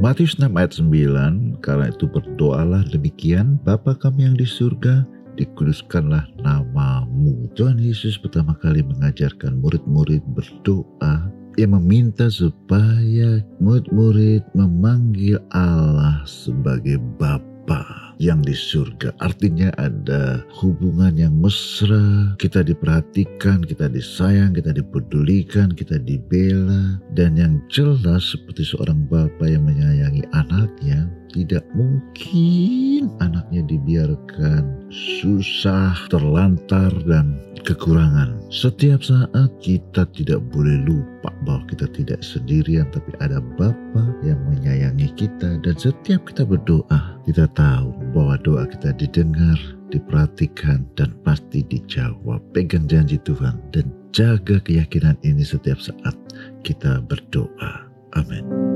Matius 6 ayat 9, karena itu berdoalah demikian, Bapa kami yang di surga, dikuduskanlah namamu. Tuhan Yesus pertama kali mengajarkan murid-murid berdoa ia meminta supaya murid-murid memanggil Allah sebagai Bapa yang di surga. Artinya ada hubungan yang mesra, kita diperhatikan, kita disayang, kita dipedulikan, kita dibela. Dan yang jelas seperti seorang Bapa yang menyayangi anaknya, tidak mungkin anaknya dibiarkan susah, terlantar, dan kekurangan. Setiap saat kita tidak boleh lupa bahwa kita tidak sendirian, tapi ada Bapa yang menyayangi kita. Dan setiap kita berdoa, kita tahu bahwa doa kita didengar, diperhatikan, dan pasti dijawab. Pegang janji Tuhan dan jaga keyakinan ini setiap saat kita berdoa. Amin.